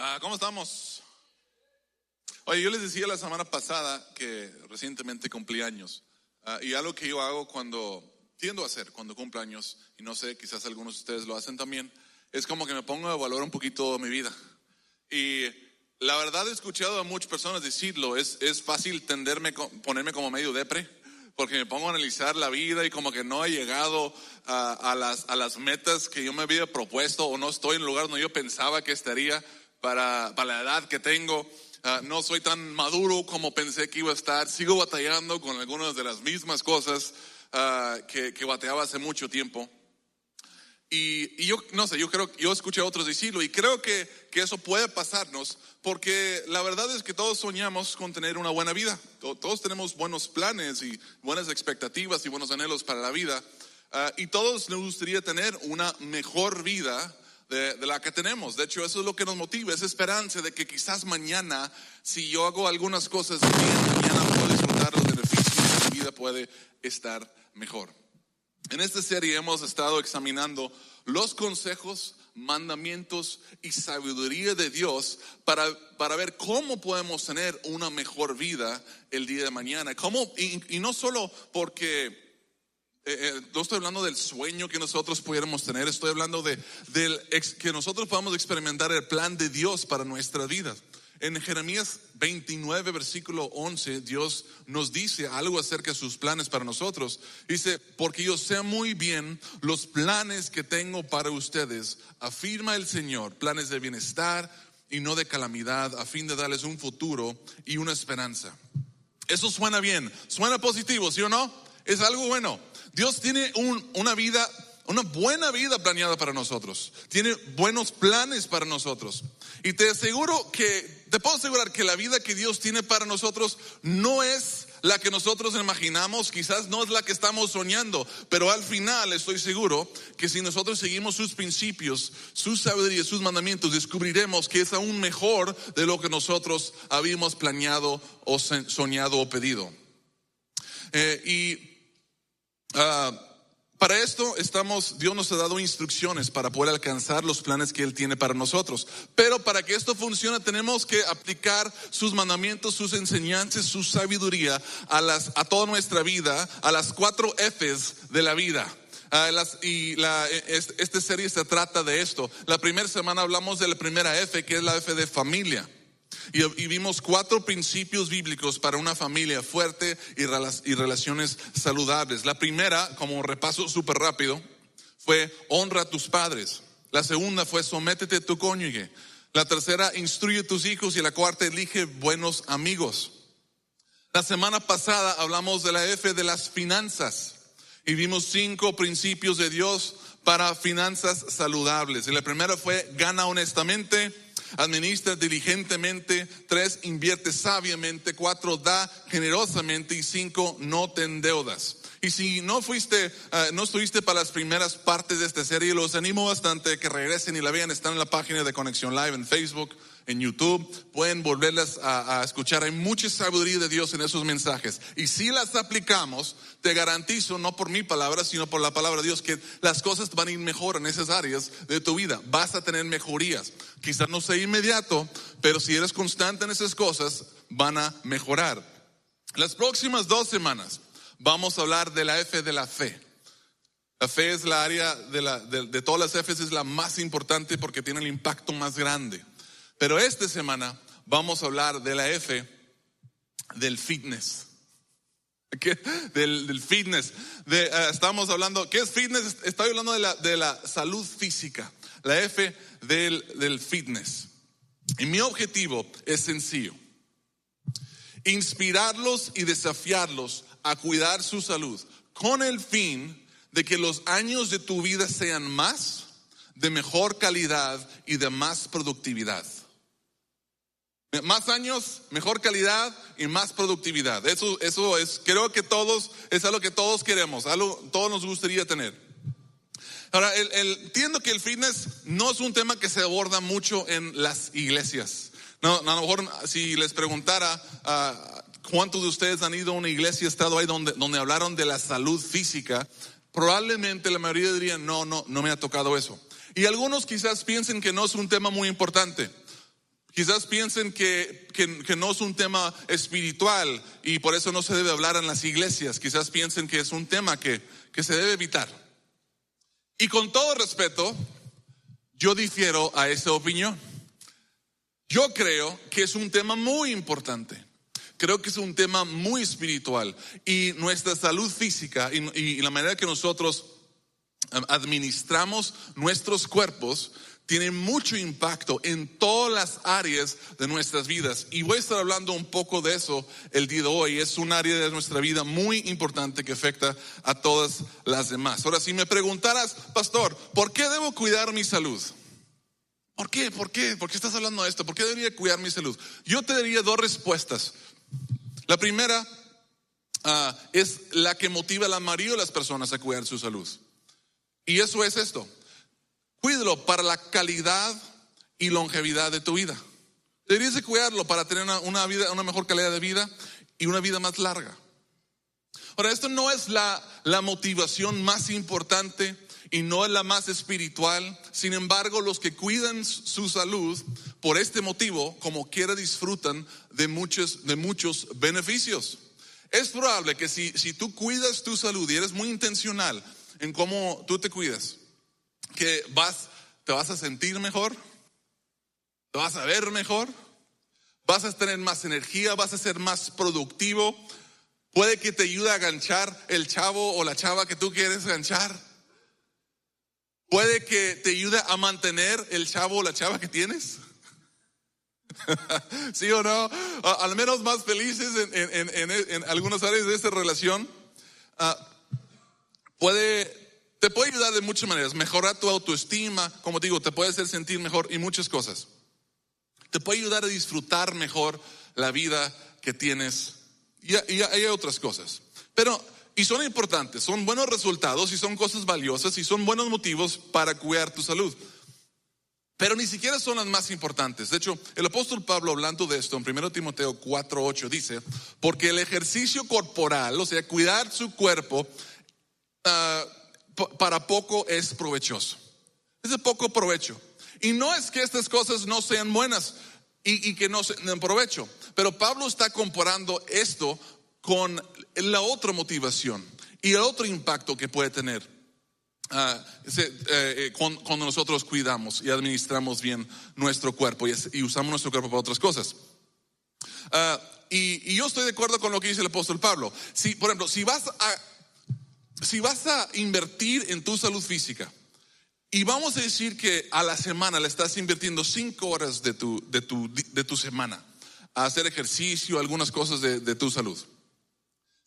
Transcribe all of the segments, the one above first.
Ah, ¿Cómo estamos? Oye, yo les decía la semana pasada que recientemente cumplí años. Ah, y algo que yo hago cuando, tiendo a hacer cuando cumplo años, y no sé, quizás algunos de ustedes lo hacen también, es como que me pongo a evaluar un poquito mi vida. Y la verdad he escuchado a muchas personas decirlo, es, es fácil tenderme, ponerme como medio depre, porque me pongo a analizar la vida y como que no he llegado a, a las, a las metas que yo me había propuesto o no estoy en el lugar donde yo pensaba que estaría para, para la edad que tengo. Ah, no soy tan maduro como pensé que iba a estar. Sigo batallando con algunas de las mismas cosas ah, que, que bateaba hace mucho tiempo. Y, y yo, no sé, yo creo, yo escuché a otros decirlo y creo que, que eso puede pasarnos porque la verdad es que todos soñamos con tener una buena vida. To- Todos tenemos buenos planes y buenas expectativas y buenos anhelos para la vida. Ah, y todos nos gustaría tener una mejor vida de, de la que tenemos. De hecho, eso es lo que nos motiva, esa esperanza de que quizás mañana, si yo hago algunas cosas bien, mañana puedo disfrutar los beneficios y mi vida puede estar mejor. En esta serie hemos estado examinando los consejos, mandamientos y sabiduría de Dios para, para ver cómo podemos tener una mejor vida el día de mañana. Cómo, y, y no solo porque eh, eh, no estoy hablando del sueño que nosotros pudiéramos tener, estoy hablando de del ex- que nosotros podamos experimentar el plan de Dios para nuestra vida. En Jeremías 29, versículo 11, Dios nos dice algo acerca de sus planes para nosotros. Dice, porque yo sé muy bien los planes que tengo para ustedes, afirma el Señor, planes de bienestar y no de calamidad, a fin de darles un futuro y una esperanza. Eso suena bien, suena positivo, ¿sí o no? Es algo bueno. Dios tiene un- una vida, una buena vida planeada para nosotros. Tiene buenos planes para nosotros. Y te aseguro que, te puedo asegurar que la vida que Dios tiene para nosotros no es la que nosotros imaginamos, quizás no es la que estamos soñando, pero al final estoy seguro que si nosotros seguimos sus principios, su sabiduría, sus mandamientos, descubriremos que es aún mejor de lo que nosotros habíamos planeado o soñado o pedido. Eh, y ah, para esto estamos, Dios nos ha dado instrucciones para poder alcanzar los planes que Él tiene para nosotros. Pero para que esto funcione tenemos que aplicar sus mandamientos, sus enseñanzas, su sabiduría a, las, a toda nuestra vida, a las cuatro Fs de la vida. Ah, y la, es- esta serie se trata de esto. La primera semana hablamos de la primera F, que es la F de familia. Y, y vimos cuatro principios bíblicos para una familia fuerte y, y relaciones saludables. La primera, como repaso súper rápido, fue honra a tus padres. La segunda fue sométete a tu cónyuge. La tercera, instruye a tus hijos. Y la cuarta, elige buenos amigos. La semana pasada hablamos de la F de las finanzas y vimos cinco principios de Dios para finanzas saludables. Y la primera fue gana honestamente, administra diligentemente, tres invierte sabiamente, cuatro da generosamente y cinco no te endeudas. Y si no fuiste, eh, no estuviste para las primeras partes de esta serie, los animo bastante a que regresen y la vean. Están en la página de Conexión Live en Facebook, en YouTube. Pueden volverlas a, a escuchar. Hay mucha sabiduría de Dios en esos mensajes. Y si las aplicamos, te garantizo, no por mi palabra, sino por la palabra de Dios, que las cosas van a ir mejor en esas áreas de tu vida. Vas a tener mejorías. Quizás no sea inmediato, pero si eres constante en esas cosas, van a mejorar. Las próximas dos semanas vamos a hablar de la F de la fe. La fe es la área de, la, de, de todas las Fs, es la más importante porque tiene el impacto más grande. Pero esta semana vamos a hablar de la F del fitness. ¿Qué? Del, fitness. Eh, estamos hablando, ¿qué es fitness? Estoy hablando de la, de la salud física. La F del, del fitness. Y mi objetivo es sencillo. Inspirarlos y desafiarlos a cuidar su salud con el fin de que los años de tu vida sean más, de mejor calidad y de más productividad. Más años, mejor calidad y más productividad. Eso, eso es, creo que todos, es algo que todos queremos, algo todos nos gustaría tener. Ahora, el, el- entiendo que el fitness no es un tema que se aborda mucho en las iglesias. No, a lo mejor si les preguntara cuántos de ustedes han ido a una iglesia, estado ahí donde, donde hablaron de la salud física, probablemente la mayoría dirían, no, no, no me ha tocado eso. Y algunos quizás piensen que no es un tema muy importante. Quizás piensen que, que, no es un tema espiritual y por eso no se debe hablar en las iglesias. Quizás piensen que es un tema que, que se debe evitar. Y con todo respeto, yo difiero a esa opinión. Yo creo que es un tema muy importante. Creo que es un tema muy espiritual y nuestra salud física y, y la manera que nosotros administramos nuestros cuerpos tiene mucho impacto en todas las áreas de nuestras vidas. Y voy a estar hablando un poco de eso el día de hoy. Es un área de nuestra vida muy importante que afecta a todas las demás. Ahora, si me preguntaras, pastor, ¿por qué debo cuidar mi salud? ¿Por qué? ¿Por qué? ¿Por qué estás hablando de esto? ¿Por qué debería cuidar mi salud? Yo te daría dos respuestas. La primera uh, es la que motiva a la mayoría de las personas a cuidar su salud. Y eso es esto. Cuídalo para la calidad y longevidad de tu vida. Deberías de cuidarlo para tener una, una, vida, una mejor calidad de vida y una vida más larga. Ahora, esto no es la, la motivación más importante y no es la más espiritual. Sin embargo, los que cuidan su salud por este motivo, como quiera, disfrutan de muchos, de muchos beneficios. Es probable que si, si tú cuidas tu salud y eres muy intencional en cómo tú te cuidas, que vas, te vas a sentir mejor, te vas a ver mejor, vas a tener más energía, vas a ser más productivo. Puede que te ayude a ganchar el chavo o la chava que tú quieres ganchar. Puede que te ayude a mantener el chavo o la chava que tienes. ¿Sí o no? al menos más felices en, algunas áreas de esta relación. Ah, puede, te puede ayudar de muchas maneras. Mejorar tu autoestima, como digo, te puede hacer sentir mejor y muchas cosas. Te puede ayudar a disfrutar mejor la vida que tienes. Y, y hay otras cosas. Pero y son importantes, son buenos resultados y son cosas valiosas y son buenos motivos para cuidar tu salud. Pero ni siquiera son las más importantes. De hecho, el apóstol Pablo hablando de esto en 1 Timoteo 4:8 dice, porque el ejercicio corporal, o sea, cuidar su cuerpo, uh, para poco es provechoso. Es de poco provecho. Y no es que estas cosas no sean buenas y, que no sean provecho, pero Pablo está comparando esto con la otra motivación y el otro impacto que puede tener uh, cuando nosotros cuidamos y administramos bien nuestro cuerpo y, usamos nuestro cuerpo para otras cosas. Uh, y, y, yo estoy de acuerdo con lo que dice el apóstol Pablo. Si, por ejemplo, si vas a, si vas a invertir en tu salud física, y vamos a decir que a la semana le estás invirtiendo cinco horas de tu, de tu, de tu semana a hacer ejercicio, algunas cosas de, de tu salud.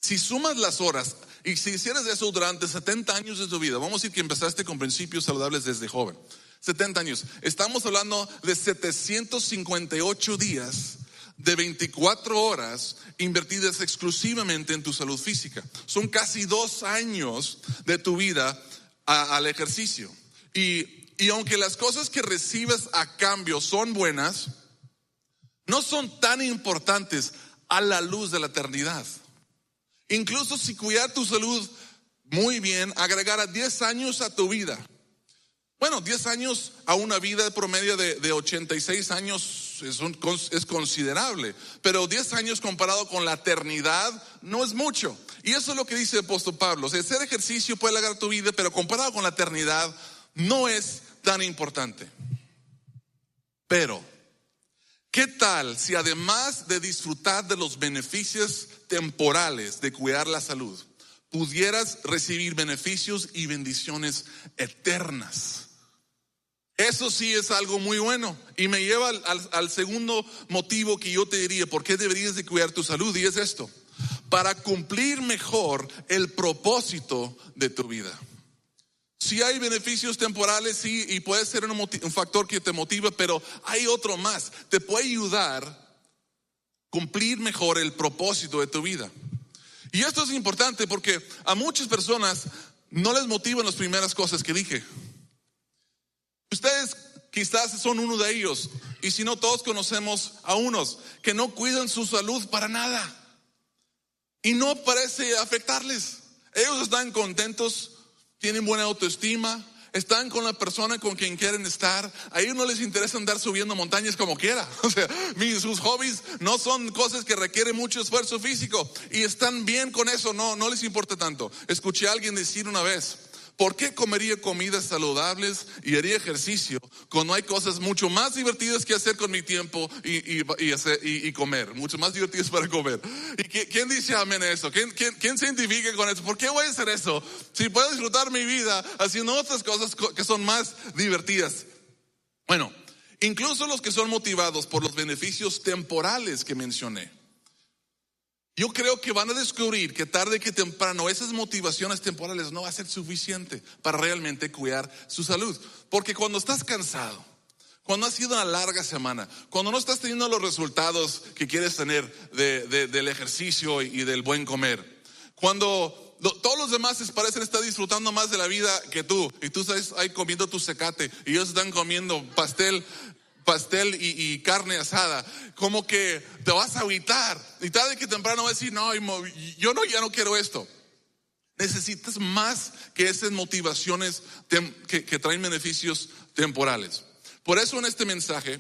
Si sumas las horas y si hicieras eso durante 70 años de tu vida, vamos a decir que empezaste con principios saludables desde joven, 70 años, estamos hablando de 758 días de 24 horas invertidas exclusivamente en tu salud física. Son casi dos años de tu vida al ejercicio. Y, y aunque las cosas que recibes a cambio son buenas, no son tan importantes a la luz de la eternidad. Incluso si cuidar tu salud muy bien, agregara 10 años a tu vida. Bueno, 10 años a una vida promedio de, de 86 años es, es, considerable, pero 10 años comparado con la eternidad no es mucho. Y eso es lo que dice el apóstol Pablo. Hacer ejercicio puede alargar tu vida, pero comparado con la eternidad no es tan importante. Pero, ¿qué tal si además de disfrutar de los beneficios temporales de cuidar la salud, pudieras recibir beneficios y bendiciones eternas. Eso sí es algo muy bueno y me lleva al, segundo motivo que yo te diría, ¿por qué deberías de cuidar tu salud? Y es esto, para cumplir mejor el propósito de tu vida. Si hay beneficios temporales, sí, y puede ser un, un factor que te motiva, pero hay otro más, te puede ayudar cumplir mejor el propósito de tu vida. Y esto es importante porque a muchas personas no les motivan las primeras cosas que dije. Ustedes quizás son uno de ellos, y si no, todos conocemos a unos que no cuidan su salud para nada. Y no parece afectarles. Ellos están contentos, tienen buena autoestima, están con la persona con quien quieren estar. A ellos no les interesa andar subiendo montañas como quiera. O sea, sus hobbies no son cosas que requieren mucho esfuerzo físico y están bien con eso, no, no les importa tanto. Escuché a alguien decir una vez, ¿Por qué comería comidas saludables y haría ejercicio cuando hay cosas mucho más divertidas que hacer con mi tiempo y, comer? Mucho más divertidas para comer. ¿Y quién dice amén a eso? ¿Quién, quién, se identifica con eso? ¿Por qué voy a hacer eso? Si puedo disfrutar mi vida haciendo otras cosas que son más divertidas. Bueno, incluso los que son motivados por los beneficios temporales que mencioné yo creo que van a descubrir que tarde que temprano esas motivaciones temporales no va a ser suficiente para realmente cuidar su salud. Porque cuando estás cansado, cuando ha sido una larga semana, cuando no estás teniendo los resultados que quieres tener del ejercicio y del buen comer, cuando todos los demás parecen estar disfrutando más de la vida que tú, y tú estás ahí comiendo tu secate, y ellos están comiendo pastel pastel y, carne asada, como que te vas a evitar. Y tarde que temprano vas a decir, no, yo no, ya no quiero esto. Necesitas más que esas motivaciones que, traen beneficios temporales. Por eso en este mensaje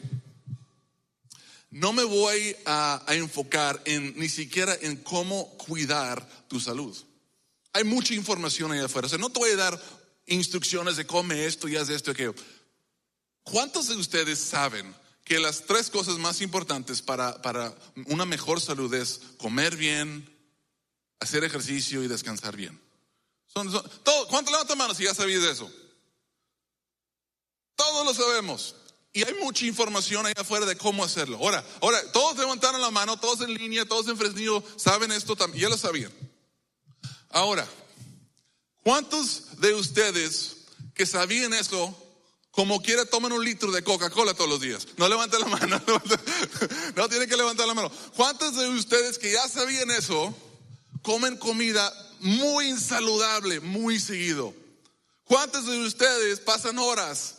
no me voy a, a, enfocar en ni siquiera en cómo cuidar tu salud. Hay mucha información ahí afuera. O sea, no te voy a dar instrucciones de come esto y haz esto y aquello. ¿Cuántos de ustedes saben que las tres cosas más importantes para, para una mejor salud es comer bien, hacer ejercicio y descansar bien? Son, todo, ¿Cuántos levantan manos si ya sabías eso? Todos lo sabemos. Y hay mucha información ahí afuera de cómo hacerlo. Ahora, ahora, todos levantaron la mano, todos en línea, todos en Fresnillo, saben esto también, ya lo sabían. Ahora, ¿cuántos de ustedes que sabían eso como quiera, tomen un litro de Coca-Cola todos los días. No levanten la mano. No tienen que levantar la mano. ¿Cuántos de ustedes que ya sabían eso, comen comida muy insaludable, muy seguido? ¿Cuántos de ustedes pasan horas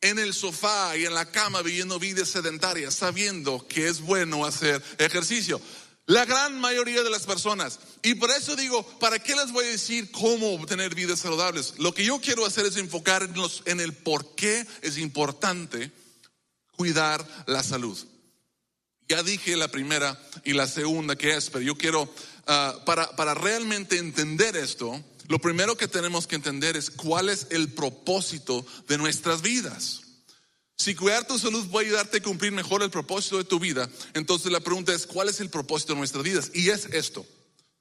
en el sofá y en la cama viviendo vidas sedentarias, sabiendo que es bueno hacer ejercicio? La gran mayoría de las personas. Y por eso digo, ¿para qué les voy a decir cómo obtener vidas saludables? Lo que yo quiero hacer es enfocarnos en el por qué es importante cuidar la salud. Ya dije la primera y la segunda que es, pero yo quiero, ah, para, para realmente entender esto, lo primero que tenemos que entender es cuál es el propósito de nuestras vidas. Si cuidar tu salud puede ayudarte a cumplir mejor el propósito de tu vida, entonces la pregunta es, ¿cuál es el propósito de nuestras vidas? Y es esto,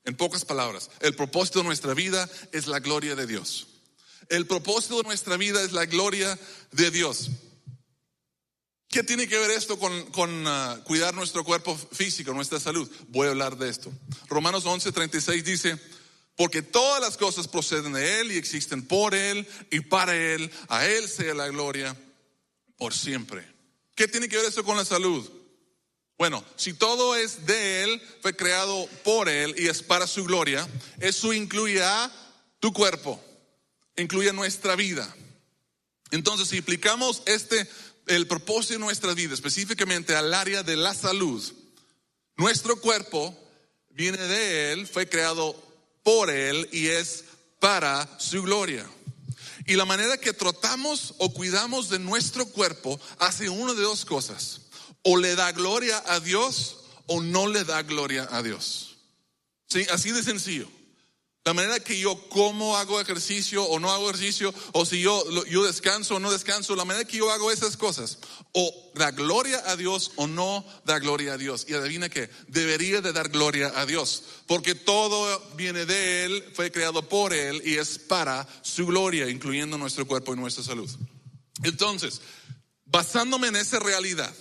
en pocas palabras, el propósito de nuestra vida es la gloria de Dios. El propósito de nuestra vida es la gloria de Dios. ¿Qué tiene que ver esto con, ah, cuidar nuestro cuerpo físico, nuestra salud? Voy a hablar de esto. Romanos 11:36 dice, porque todas las cosas proceden de Él y existen por Él y para Él, a Él sea la gloria por siempre. ¿Qué tiene que ver eso con la salud? Bueno, si todo es de Él, fue creado por Él y es para su gloria, eso incluye a tu cuerpo, incluye nuestra vida. Entonces, si aplicamos este, el propósito de nuestra vida, específicamente al área de la salud, nuestro cuerpo viene de Él, fue creado por Él y es para su gloria. Y la manera que tratamos o cuidamos de nuestro cuerpo hace una de dos cosas. O le da gloria a Dios o no le da gloria a Dios. Sí, así de sencillo. La manera que yo como, hago ejercicio o no hago ejercicio, o si yo, yo descanso o no descanso, la manera que yo hago esas cosas, o da gloria a Dios o no da gloria a Dios. Y adivina que debería de dar gloria a Dios, porque todo viene de Él, fue creado por Él y es para su gloria, incluyendo nuestro cuerpo y nuestra salud. Entonces, basándome en esa realidad,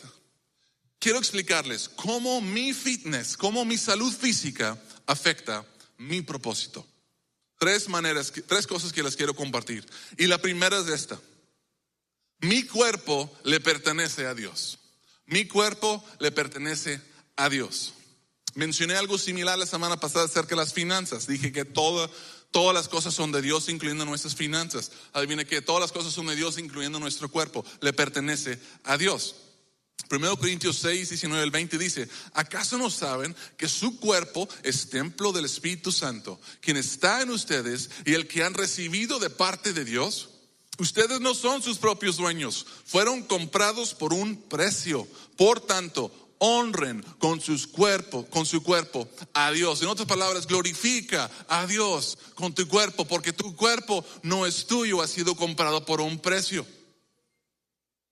quiero explicarles cómo mi fitness, cómo mi salud física afecta mi propósito. Tres maneras, tres cosas que les quiero compartir. Y la primera es esta. Mi cuerpo le pertenece a Dios. Mi cuerpo le pertenece a Dios. Mencioné algo similar la semana pasada acerca de las finanzas. Dije que todas las cosas son de Dios, incluyendo nuestras finanzas. Adivine que todas las cosas son de Dios, incluyendo nuestro cuerpo. Le pertenece a Dios. 1 Corintios 6, 19 al 20 dice, ¿acaso no saben que su cuerpo es templo del Espíritu Santo, quien está en ustedes y el que han recibido de parte de Dios? Ustedes no son sus propios dueños, fueron comprados por un precio. Por tanto, honren con sus cuerpos, con su cuerpo a Dios. En otras palabras, glorifica a Dios con tu cuerpo, porque tu cuerpo no es tuyo, ha sido comprado por un precio.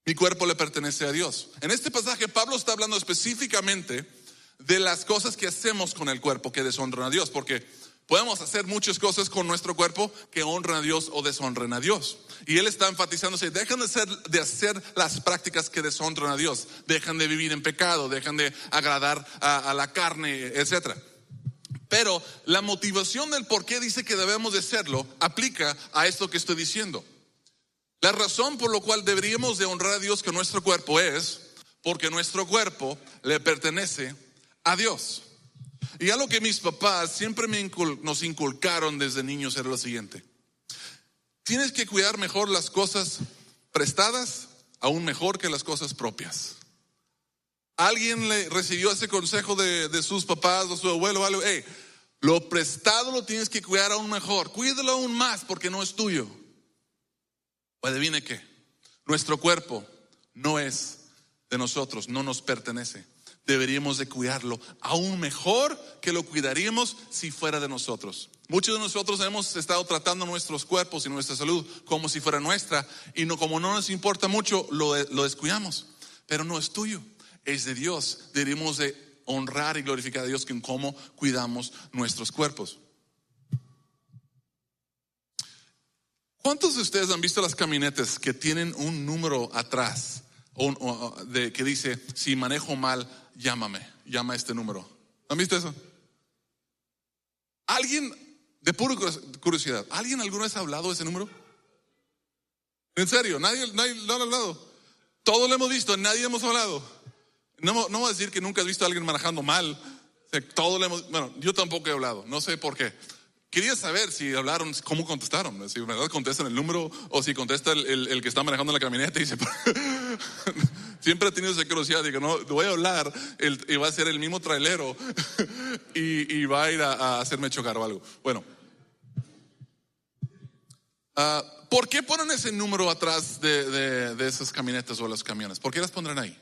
Mi cuerpo le pertenece a Dios. En este pasaje Pablo está hablando específicamente de las cosas que hacemos con el cuerpo que deshonran a Dios, porque Podemos hacer muchas cosas con nuestro cuerpo que honren a Dios o deshonren a Dios. Y él está enfatizándose, dejan de, de hacer las prácticas que deshonran a Dios, dejan de vivir en pecado, dejan de agradar a, a la carne, etc. Pero la motivación del por qué dice que debemos de hacerlo aplica a esto que estoy diciendo. La razón por la cual deberíamos de honrar a Dios con nuestro cuerpo es porque nuestro cuerpo le pertenece a Dios. Y algo que mis papás siempre nos inculcaron desde niños era lo siguiente. Tienes que cuidar mejor las cosas prestadas, aún mejor que las cosas propias. Alguien le recibió ese consejo de, sus papás o su abuelo, hey, lo prestado lo tienes que cuidar aún mejor, cuídalo aún más porque no es tuyo. O adivine qué, nuestro cuerpo no es de nosotros, no nos pertenece deberíamos de cuidarlo aún mejor que lo cuidaríamos si fuera de nosotros. Muchos de nosotros hemos estado tratando nuestros cuerpos y nuestra salud como si fuera nuestra y no, como no nos importa mucho, lo, lo descuidamos. Pero no es tuyo, es de Dios. Deberíamos de honrar y glorificar a Dios en cómo cuidamos nuestros cuerpos. ¿Cuántos de ustedes han visto las camionetas que tienen un número atrás de, que dice, si manejo mal, llámame, llama este número. ¿Han visto eso? ¿Alguien, de pura curiosidad, ¿alguien alguna vez ha hablado de ese número? En serio, nadie, nadie lo ha hablado. Todos lo hemos visto, nadie hemos hablado. No, no voy a decir que nunca has visto a alguien manejando mal. Todos lo hemos, bueno, yo tampoco he hablado, no sé por qué. Quería saber si hablaron, cómo contestaron, si verdad contestan el número o si contesta el, el, que está manejando la camioneta y dice, siempre he tenido esa curiosidad, digo, no, voy a hablar el, y va a ser el mismo trailero y, y, va a ir a, hacerme chocar o algo. Bueno, uh, ¿por qué ponen ese número atrás de, de, de esas camionetas o los camiones? ¿Por qué las pondrán ahí?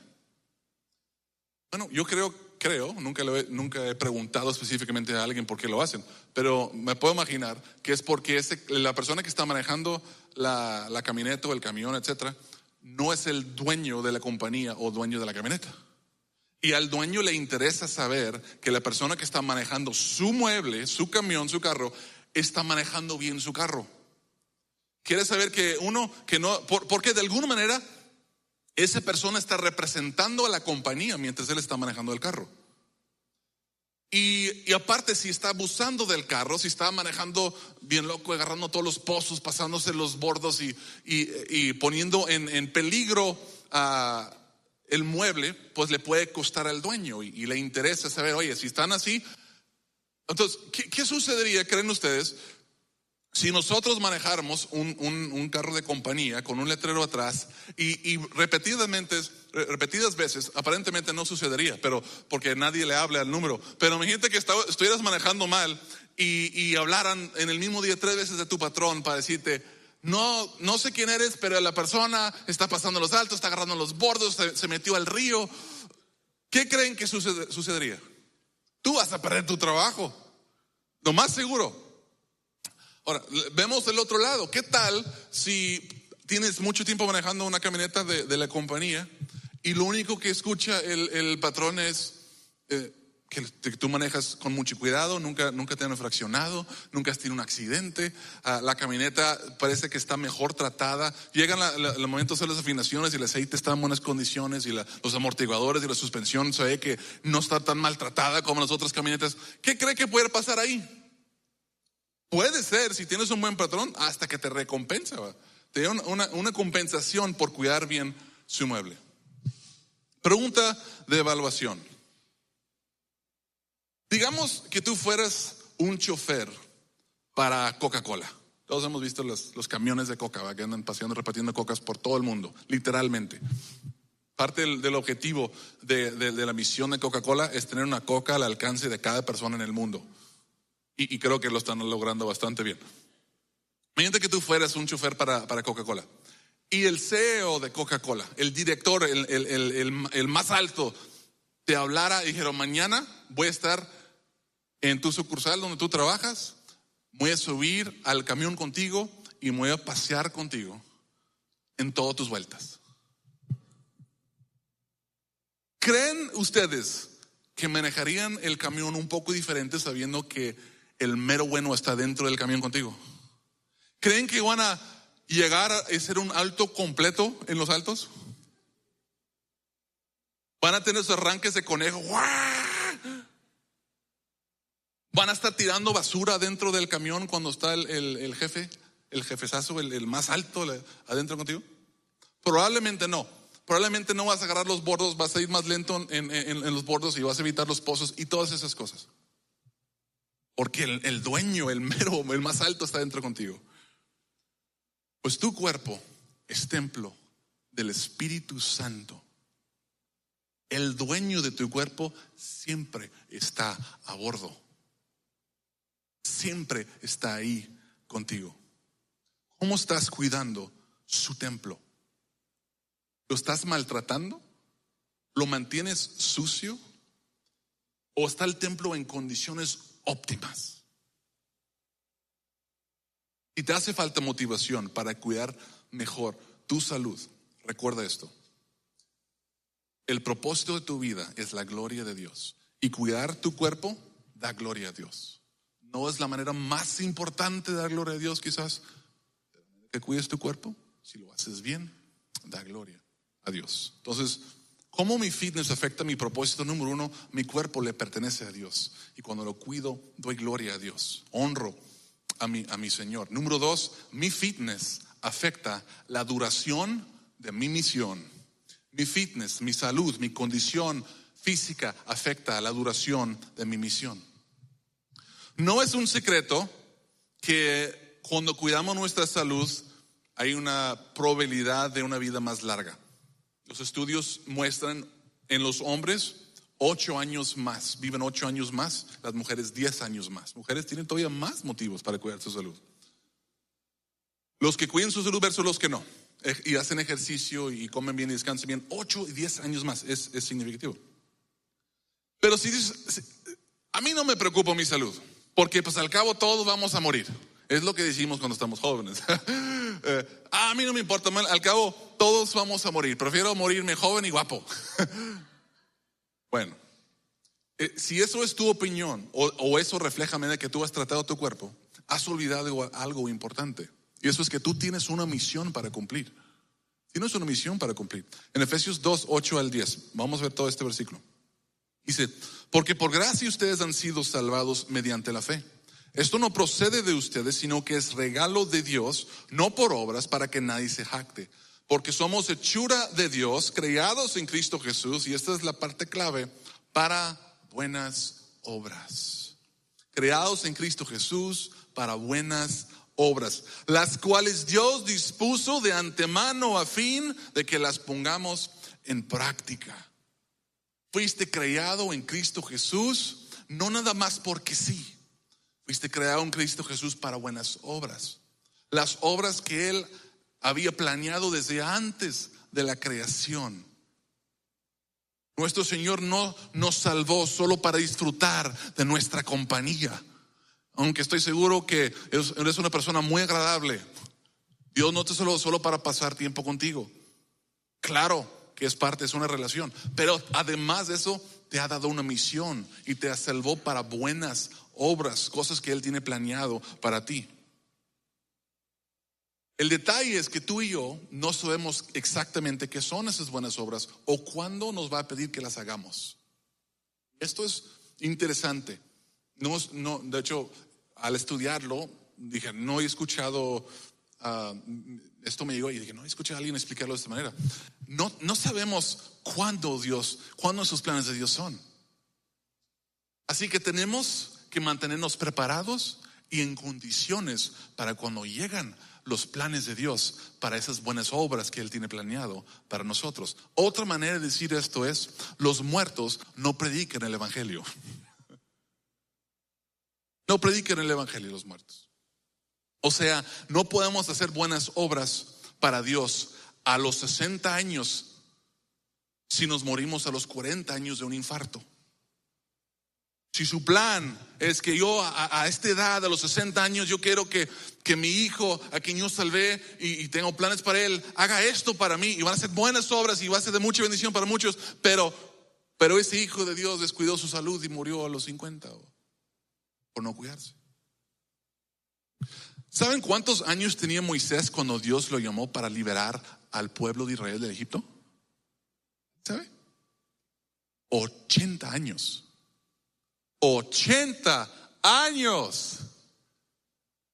Bueno, yo creo creo, nunca, he, nunca he preguntado específicamente a alguien por qué lo hacen, pero me puedo imaginar que es porque la persona que está manejando la, la camioneta o el camión, etcétera, no es el dueño de la compañía o dueño de la camioneta. Y al dueño le interesa saber que la persona que está manejando su mueble, su camión, su carro, está manejando bien su carro. Quiere saber que uno, que no, porque de alguna manera esa persona está representando a la compañía mientras él está manejando el carro. Y, aparte, si está abusando del carro, si está manejando bien loco, agarrando todos los pozos, pasándose los bordos y, poniendo en, peligro a el mueble, pues le puede costar al dueño y, le interesa saber, oye, si están así. Entonces, qué sucedería, creen ustedes, si nosotros manejáramos un, carro de compañía con un letrero atrás y, repetidamente, repetidas veces, aparentemente no sucedería, pero porque nadie le hable al número. Pero imagínate que estuvieras manejando mal y, hablaran en el mismo día tres veces de tu patrón para decirte, no, no sé quién eres, pero la persona está pasando los altos, está agarrando los bordos, se, metió al río. ¿Qué creen que sucedería? Tú vas a perder tu trabajo. Lo más seguro. Ahora, vemos el otro lado. ¿Qué tal si tienes mucho tiempo manejando una camioneta de, la compañía y lo único que escucha el, patrón es eh, que, tú manejas con mucho cuidado, nunca, nunca te han fraccionado, nunca has tenido un accidente, ah, la camioneta parece que está mejor tratada, llegan los momentos de las afinaciones y el aceite está en buenas condiciones y los amortiguadores y la suspensión se ve que no está tan maltratada como las otras camionetas. ¿Qué cree que puede pasar ahí? Puede ser, si tienes un buen patrón, hasta que te recompensa. Te da una, compensación por cuidar bien su mueble. Pregunta de evaluación. Digamos que tú fueras un chofer para Coca-Cola. Todos hemos visto los, camiones de Coca, que andan paseando, repartiendo cocas por todo el mundo, literalmente. Parte del, objetivo de, de, la misión de Coca-Cola es tener una coca al alcance de cada persona en el mundo y, creo que lo están logrando bastante bien. Imagínate que tú fueras un chofer para, para Coca-Cola. Y el CEO de Coca-Cola, el director, el, el, el, el, más alto, te hablara y dijera, mañana voy a estar en tu sucursal donde tú trabajas, voy a subir al camión contigo y voy a pasear contigo en todas tus vueltas. ¿Creen ustedes que manejarían el camión un poco diferente sabiendo que el mero bueno está dentro del camión contigo? ¿Creen que van a llegar a ser un alto completo en los altos? Van a tener sus arranques de conejo. Van a estar tirando basura dentro del camión cuando está el, jefe, el jefezazo, el, el más alto adentro contigo. Probablemente no. Probablemente no vas a agarrar los bordos, vas a ir más lento en, los bordos y vas a evitar los pozos y todas esas cosas. Porque el, el dueño, el mero, el más alto está dentro contigo. Pues tu cuerpo es templo del Espíritu Santo. El dueño de tu cuerpo siempre está a bordo. Siempre está ahí contigo. ¿Cómo estás cuidando su templo? ¿Lo estás maltratando? ¿Lo mantienes sucio? ¿O está el templo en condiciones óptimas? Y te hace falta motivación para cuidar mejor tu salud. Recuerda esto. El propósito de tu vida es la gloria de Dios. Y cuidar tu cuerpo da gloria a Dios. No es la manera más importante de dar gloria a Dios, quizás. Que cuides tu cuerpo, si lo haces bien, da gloria a Dios. Entonces, ¿cómo mi fitness afecta mi propósito? Número uno, mi cuerpo le pertenece a Dios. Y cuando lo cuido, doy gloria a Dios. Honro a mi, a mi Señor. Número dos, mi fitness afecta la duración de mi misión. Mi fitness, mi salud, mi condición física afecta la duración de mi misión. No es un secreto que cuando cuidamos nuestra salud hay una probabilidad de una vida más larga. Los estudios muestran en los hombres ocho años más, viven ocho años más, las mujeres diez años más. Mujeres tienen todavía más motivos para cuidar su salud. Los que cuiden su salud versus los que no, y hacen ejercicio y comen bien y descansan bien, ocho y diez años más, es, significativo. Pero si dices, a mí no me preocupa mi salud, porque pues al cabo todos vamos a morir. Es lo que decimos cuando estamos jóvenes. Eh, a mí no me importa, al cabo todos vamos a morir. Prefiero morirme joven y guapo. Bueno, eh, si eso es tu opinión o, eso refleja manera que tú has tratado tu cuerpo, has olvidado algo importante. Y eso es que tú tienes una misión para cumplir. Tienes una misión para cumplir. En Efesios 2, 8 al 10, vamos a ver todo este versículo. Dice, porque por gracia ustedes han sido salvados mediante la fe. Esto no procede de ustedes, sino que es regalo de Dios, no por obras para que nadie se jacte porque somos hechura de Dios, creados en Cristo Jesús, y esta es la parte clave, para buenas obras. Creados en Cristo Jesús para buenas obras, las cuales Dios dispuso de antemano a fin de que las pongamos en práctica. Fuiste creado en Cristo Jesús, no nada más porque sí. Fuiste creado en Cristo Jesús para buenas obras. Las obras que Él había planeado desde antes de la creación. Nuestro Señor no nos salvó solo para disfrutar de nuestra compañía, aunque estoy seguro que eres una persona muy agradable. Dios no te salvó solo para pasar tiempo contigo. Claro que es parte, es una relación, pero además de eso te ha dado una misión y te salvó para buenas obras, cosas que Él tiene planeado para ti. El detalle es que tú y yo no sabemos exactamente qué son esas buenas obras o cuándo nos va a pedir que las hagamos. Esto es interesante. No, no, de hecho, al estudiarlo, dije, no he escuchado, ah, esto me llegó y dije, no he escuchado a alguien explicarlo de esta manera. No, no sabemos cuándo Dios, cuándo esos planes de Dios son. Así que tenemos que mantenernos preparados y en condiciones para cuando llegan los planes de Dios para esas buenas obras que Él tiene planeado para nosotros. Otra manera de decir esto es, los muertos no predican el Evangelio. No predican el Evangelio los muertos. O sea, no podemos hacer buenas obras para Dios a los 60 años si nos morimos a los 40 años de un infarto. Si su plan es que yo a, esta edad, a los 60 años, yo quiero que, que mi hijo, a quien yo salvé y, tengo planes para él, haga esto para mí y van a ser buenas obras y va a ser de mucha bendición para muchos, pero, pero ese hijo de Dios descuidó su salud y murió a los 50 por no cuidarse. ¿Saben cuántos años tenía Moisés cuando Dios lo llamó para liberar al pueblo de Israel de Egipto? ¿Sabe? 80 años. 80 años.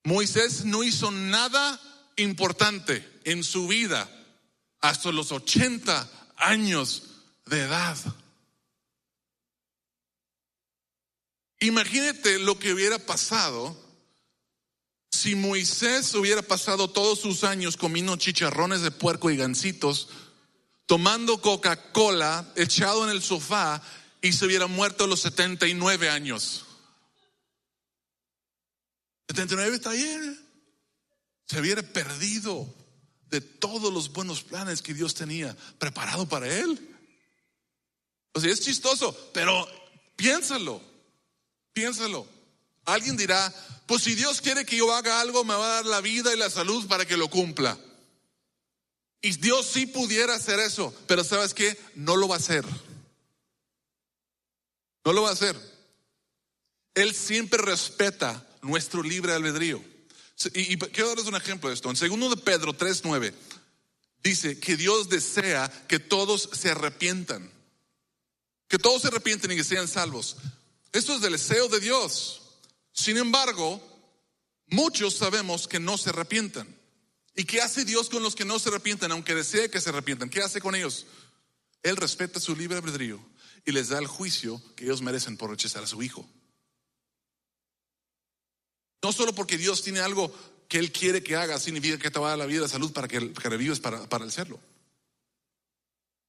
Moisés no hizo nada importante en su vida hasta los 80 años de edad. Imagínate lo que hubiera pasado si Moisés hubiera pasado todos sus años comiendo chicharrones de puerco y gancitos, tomando Coca-Cola, echado en el sofá y se hubiera muerto a los 79 años. 79 está bien. Se hubiera perdido de todos los buenos planes que Dios tenía preparado para él. O sea, es chistoso, pero piénsalo, piénsalo. Alguien dirá, pues si Dios quiere que yo haga algo, me va a dar la vida y la salud para que lo cumpla. Y Dios sí pudiera hacer eso, pero ¿sabes qué? No lo va a hacer. No lo va a hacer. Él siempre respeta nuestro libre albedrío. Y, quiero darles un ejemplo de esto. En segundo de Pedro 3.9 dice que Dios desea que todos se arrepientan. Que todos se arrepienten y que sean salvos. Esto es del deseo de Dios. Sin embargo, muchos sabemos que no se arrepientan. ¿Y qué hace Dios con los que no se arrepientan, aunque desee que se arrepientan? ¿Qué hace con ellos? Él respeta su libre albedrío y les da el juicio que ellos merecen por rechazar a su hijo. No solo porque Dios tiene algo que Él quiere que haga, significa que te va a dar la vida y la salud para que, que revives para, para el serlo.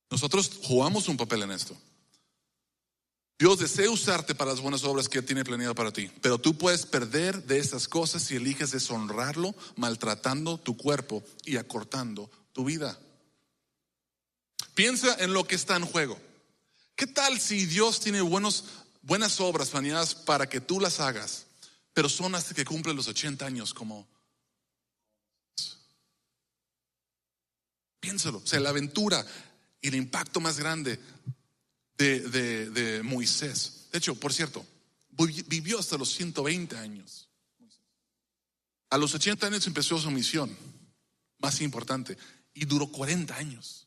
Nosotros jugamos un papel en esto. Dios desea usarte para las buenas obras que tiene planeado para ti, pero tú puedes perder de esas cosas si eliges deshonrarlo, maltratando tu cuerpo y acortando tu vida. Piensa en lo que está en juego. ¿Qué tal si Dios tiene buenas obras planeadas para que tú las hagas, pero son hasta que cumplen los 80 años como... Piénsalo, o sea, la aventura y el impacto más grande de, de Moisés. De hecho, por cierto, vivió hasta los 120 años. A los 80 años empezó su misión más importante y duró 40 años.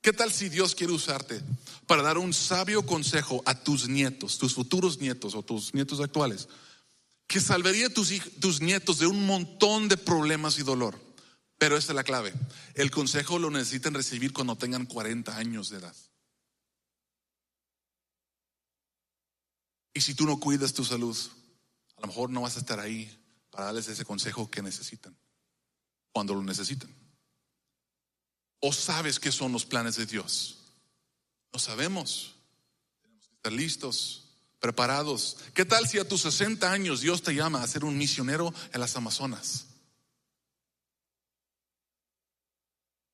¿Qué tal si Dios quiere usarte para dar un sabio consejo a tus nietos, tus futuros nietos o tus nietos actuales, que salvaría a tus, nietos de un montón de problemas y dolor? Pero esta es la clave. El consejo lo necesitan recibir cuando tengan 40 años de edad. Y si tú no cuidas tu salud, a lo mejor no vas a estar ahí para darles ese consejo que necesitan, cuando lo necesitan. ¿O sabes qué son los planes de Dios? No sabemos. Tenemos que estar listos, preparados. ¿Qué tal si a tus 60 años Dios te llama a ser un misionero en las Amazonas?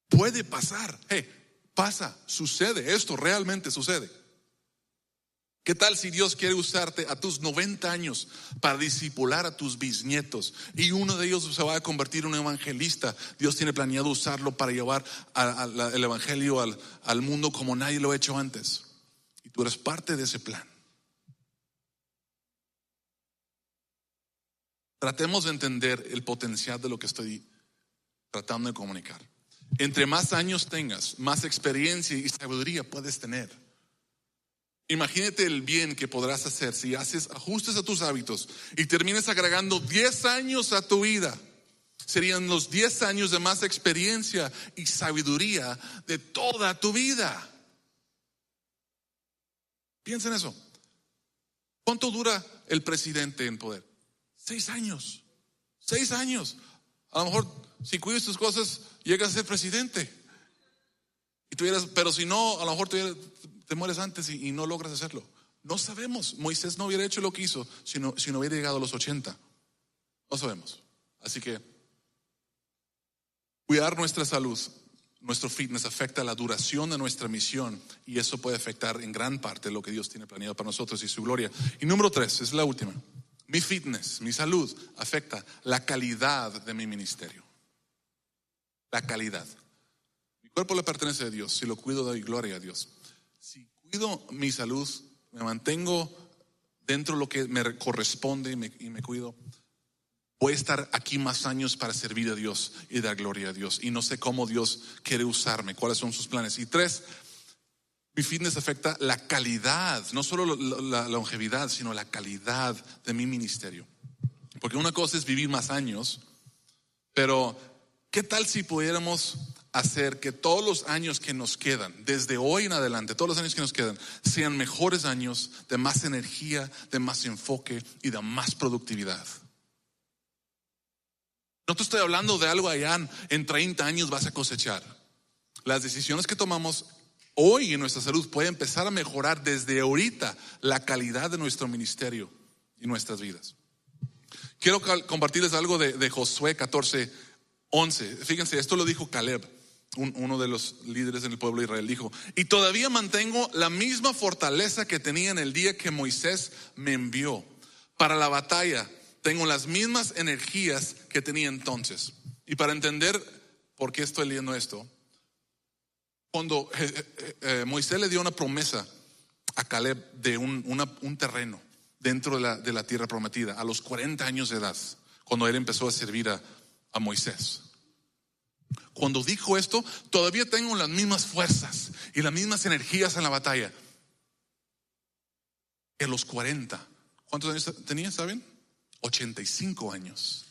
Puede pasar. Hey, pasa, sucede. Esto realmente sucede. ¿Qué tal si Dios quiere usarte a tus 90 años para discipular a tus bisnietos y uno de ellos se va a convertir en un evangelista? Dios tiene planeado usarlo para llevar el evangelio al, al mundo como nadie lo ha hecho antes. Y tú eres parte de ese plan. Tratemos de entender el potencial de lo que estoy tratando de comunicar. Entre más años tengas, más experiencia y sabiduría puedes tener. Imagínate el bien que podrás hacer si haces ajustes a tus hábitos y termines agregando 10 años a tu vida. Serían los 10 años de más experiencia y sabiduría de toda tu vida. Piensa en eso. ¿Cuánto dura el presidente en poder? Seis años. Seis años. A lo mejor si cuidas tus cosas, llegas a ser presidente. Y tuvieras, pero si no, a lo mejor te mueres antes y, no logras hacerlo. No sabemos. Moisés no hubiera hecho lo que hizo si no, si no hubiera llegado a los 80. No sabemos. Así que cuidar nuestra salud, nuestro fitness afecta la duración de nuestra misión y eso puede afectar en gran parte lo que Dios tiene planeado para nosotros y su gloria. Y número tres, es la última. Mi fitness, mi salud afecta la calidad de mi ministerio. La calidad. Cuerpo le pertenece a Dios, si lo cuido doy gloria a Dios. Si cuido mi salud, me mantengo dentro de lo que me corresponde y me, y me cuido, voy a estar aquí más años para servir a Dios y dar gloria a Dios. Y no sé cómo Dios quiere usarme, cuáles son sus planes. Y tres, mi fitness afecta la calidad, no solo la, longevidad, sino la calidad de mi ministerio. Porque una cosa es vivir más años, pero ¿qué tal si pudiéramos hacer que todos los años que nos quedan, desde hoy en adelante, todos los años que nos quedan, sean mejores años de más energía, de más enfoque y de más productividad? No te estoy hablando de algo allá en 30 años vas a cosechar. Las decisiones que tomamos hoy en nuestra salud pueden empezar a mejorar desde ahorita la calidad de nuestro ministerio y nuestras vidas. Quiero compartirles algo de, Josué 14, 11. Fíjense, esto lo dijo Caleb, uno de los líderes en el pueblo de Israel. Dijo, y todavía mantengo la misma fortaleza que tenía en el día que Moisés me envió para la batalla tengo las mismas energías que tenía entonces. Y para entender por qué estoy leyendo esto, cuando eh, eh, eh, Moisés le dio una promesa a Caleb de un, terreno dentro de la, tierra prometida a los 40 años de edad, cuando él empezó a servir a, a Moisés. Cuando dijo esto, todavía tengo las mismas fuerzas y las mismas energías en la batalla. En los 40. ¿Cuántos años tenía, saben? 85 años.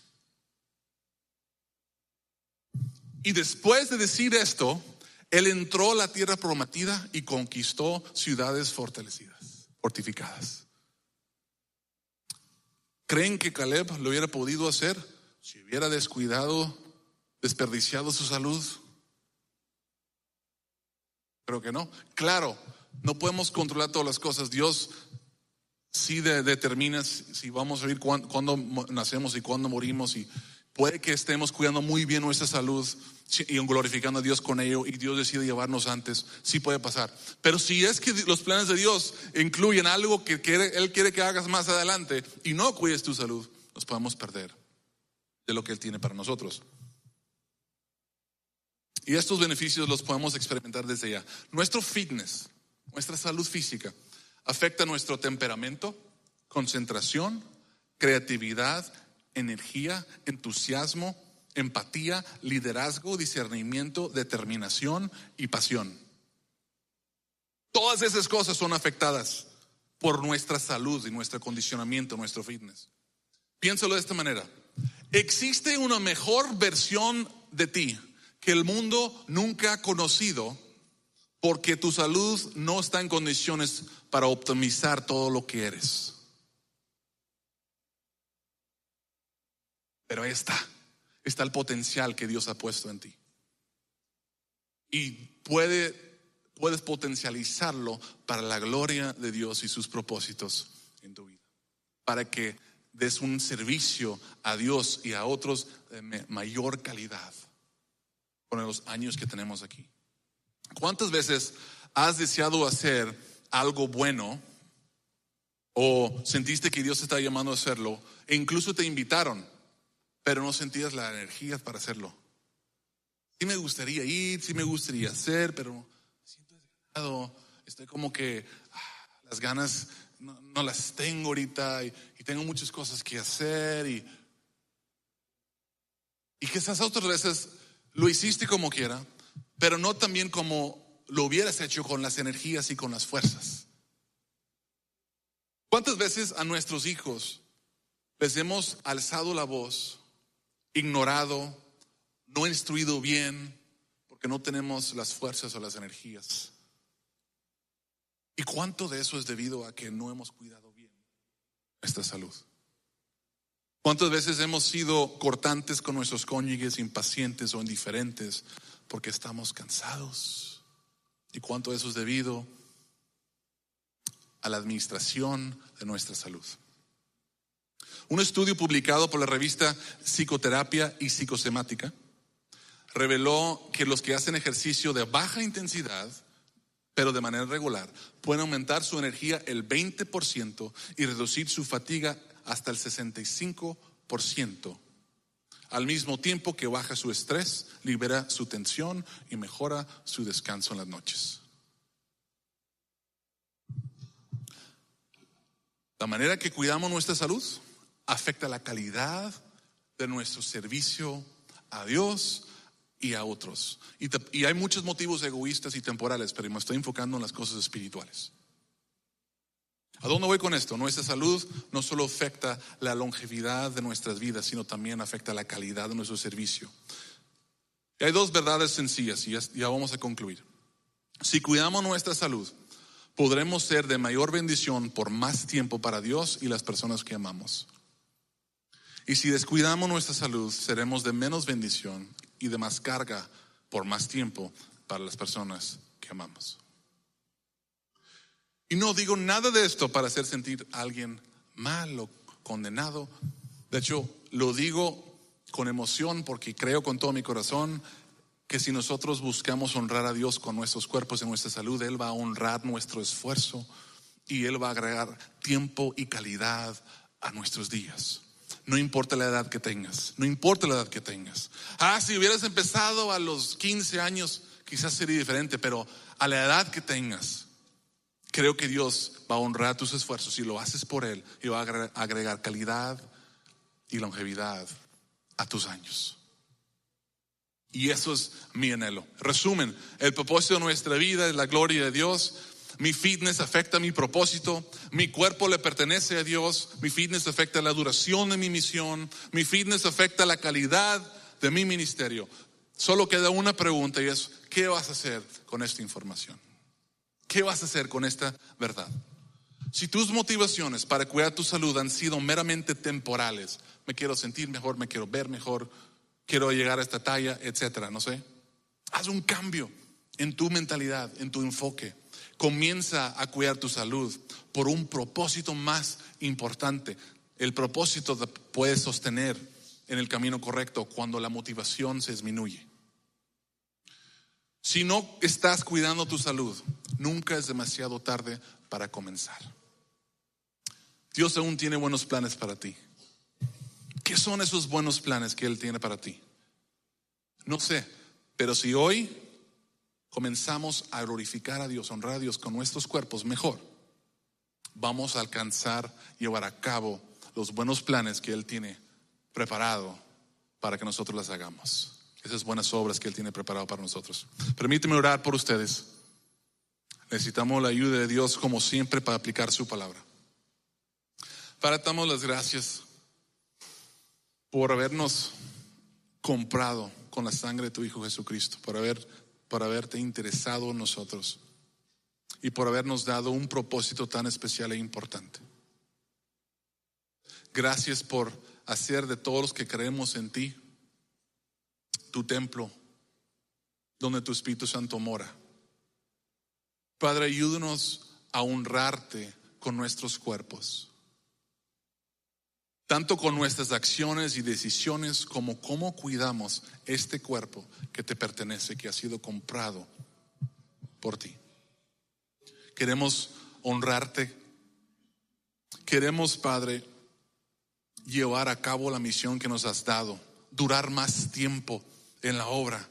Y después de decir esto, él entró a la tierra prometida y conquistó ciudades fortalecidas, fortificadas. ¿Creen que Caleb lo hubiera podido hacer si hubiera descuidado, desperdiciado su salud? Creo que no. Claro, no podemos controlar todas las cosas. Dios si determinas si vamos a vivir cuándo, nacemos y cuándo morimos y puede que estemos cuidando muy bien nuestra salud y glorificando a Dios con ello y Dios decide llevarnos antes, sí puede pasar. Pero si es que los planes de Dios incluyen algo que Él quiere que hagas más adelante y no cuides tu salud, nos podemos perder de lo que Él tiene para nosotros. Y estos beneficios los podemos experimentar desde ya. Nuestro fitness, nuestra salud física, Afecta nuestro temperamento, concentración, creatividad, energía, entusiasmo, empatía, liderazgo, discernimiento, determinación y pasión. Todas esas cosas son afectadas por nuestra salud y nuestro condicionamiento, nuestro fitness. Piénsalo de esta manera. Existe una mejor versión de ti que el mundo nunca ha conocido porque tu salud no está en condiciones para optimizar todo lo que eres. Pero ahí está, está el potencial que Dios ha puesto en ti. Y puede, puedes potencializarlo para la gloria de Dios y sus propósitos en tu vida. Para que des un servicio a Dios y a otros de mayor calidad con los años que tenemos aquí. ¿Cuántas veces has deseado hacer algo bueno o sentiste que Dios te estaba llamando a hacerlo e incluso te invitaron, pero no sentías la energía para hacerlo. Sí me gustaría ir, sí me gustaría hacer, pero me siento desganado, estoy como que ah, las ganas no, las tengo ahorita y, tengo muchas cosas que hacer y, y quizás otras veces lo hiciste como quiera, pero no también como lo hubieras hecho con las energías y con las fuerzas. ¿Cuántas veces a nuestros hijos les hemos alzado la voz, ignorado, no instruido bien, porque no tenemos las fuerzas o las energías? ¿Y cuánto de eso es debido a que no hemos cuidado bien nuestra salud? ¿Cuántas veces hemos sido cortantes con nuestros cónyuges, impacientes o indiferentes porque estamos cansados? y cuánto eso es debido a la administración de nuestra salud. Un estudio publicado por la revista Psicoterapia y Psicosemática reveló que los que hacen ejercicio de baja intensidad, pero de manera regular, pueden aumentar su energía el 20% y reducir su fatiga hasta el 65%, al mismo tiempo que baja su estrés, libera su tensión y mejora su descanso en las noches. La manera que cuidamos nuestra salud afecta la calidad de nuestro servicio a Dios y a otros. Y, hay muchos motivos egoístas y temporales, pero me estoy enfocando en las cosas espirituales. ¿A dónde voy con esto? Nuestra salud no solo afecta la longevidad de nuestras vidas, sino también afecta la calidad de nuestro servicio. hay dos verdades sencillas y ya vamos a concluir. Si cuidamos nuestra salud, podremos ser de mayor bendición por más tiempo para Dios y las personas que amamos. Y si descuidamos nuestra salud, seremos de menos bendición y de más carga por más tiempo para las personas que amamos. Y no digo nada de esto para hacer sentir a alguien mal o condenado. De hecho, lo digo con emoción porque creo con todo mi corazón que si nosotros buscamos honrar a Dios con nuestros cuerpos y nuestra salud, Él va a honrar nuestro esfuerzo y Él va a agregar tiempo y calidad a nuestros días. No importa la edad que tengas, no importa la edad que tengas. Ah, si hubieras empezado a los 15 años, quizás sería diferente, pero a la edad que tengas, creo que Dios va a honrar tus esfuerzos y lo haces por Él y va a agregar calidad y longevidad a tus años. Y eso es mi anhelo. Resumen, el propósito de nuestra vida es la gloria de Dios mi fitness afecta mi propósito, mi cuerpo le pertenece a Dios, mi fitness afecta la duración de mi misión, mi fitness afecta la calidad de mi ministerio. Solo queda una pregunta y es, ¿qué vas a hacer con esta información? ¿Qué vas a hacer con esta verdad? Si tus motivaciones para cuidar tu salud han sido meramente temporales, me quiero sentir mejor, me quiero ver mejor, quiero llegar a esta talla, etcétera, no sé. Haz un cambio en tu mentalidad, en tu enfoque. Comienza a cuidar tu salud por un propósito más importante. El propósito te puede sostener en el camino correcto cuando la motivación se disminuye. Si no estás cuidando tu salud, nunca es demasiado tarde para comenzar. Dios aún tiene buenos planes para ti. ¿Qué son esos buenos planes que Él tiene para ti? No sé, pero si hoy comenzamos a glorificar a Dios, honrar a Dios con nuestros cuerpos, mejor vamos a alcanzar, llevar a cabo los buenos planes que Él tiene preparado para que nosotros las hagamos. Esas buenas obras que Él tiene preparado para nosotros. Permíteme orar por ustedes. Necesitamos la ayuda de Dios como siempre para aplicar su palabra. Para damos las gracias por habernos comprado con la sangre de tu Hijo Jesucristo, por haber por haberte interesado en nosotros y por habernos dado un propósito tan especial e importante. Gracias por hacer de todos los que creemos en ti tu templo donde tu Espíritu Santo mora. Padre, ayúdanos a honrarte con nuestros cuerpos tanto con nuestras acciones y decisiones como cómo cuidamos este cuerpo que te pertenece, que ha sido comprado por ti. Queremos honrarte. Queremos, Padre, llevar a cabo la misión que nos has dado, durar más tiempo en la obra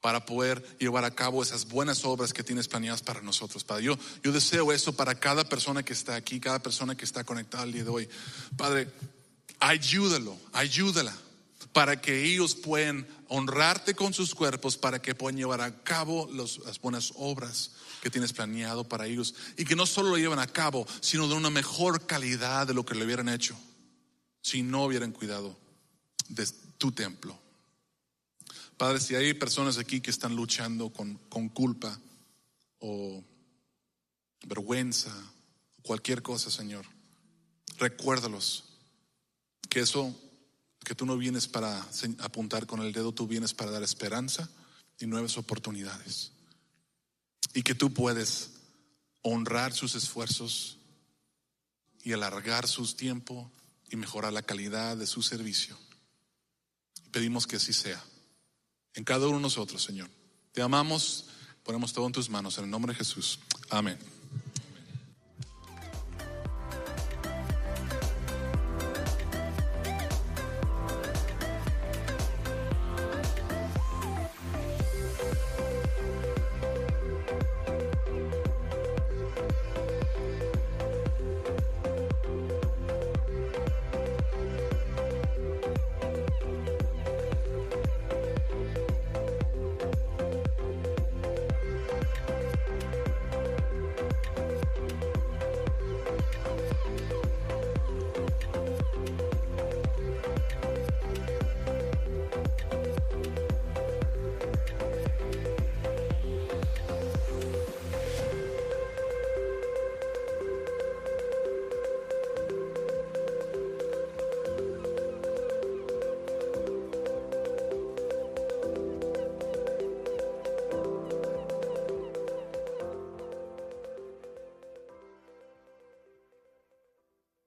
para poder llevar a cabo esas buenas obras que tienes planeadas para nosotros. Padre, yo, yo deseo eso para cada persona que está aquí, cada persona que está conectada el día de hoy. Padre, ayúdalo, ayúdala, para que ellos puedan honrarte con sus cuerpos, para que puedan llevar a cabo las buenas obras que tienes planeado para ellos. Y que no solo lo lleven a cabo, sino de una mejor calidad de lo que le hubieran hecho si no hubieran cuidado de tu templo. Padre, si hay personas aquí que están luchando con, con culpa o vergüenza, cualquier cosa, Señor, recuérdalos que eso, que tú no vienes para apuntar con el dedo, tú vienes para dar esperanza y nuevas oportunidades. Y que tú puedes honrar sus esfuerzos y alargar su tiempo y mejorar la calidad de su servicio. Pedimos que así sea. En cada uno de nosotros, Señor. Te amamos, ponemos todo en tus manos. En el nombre de Jesús. Amén.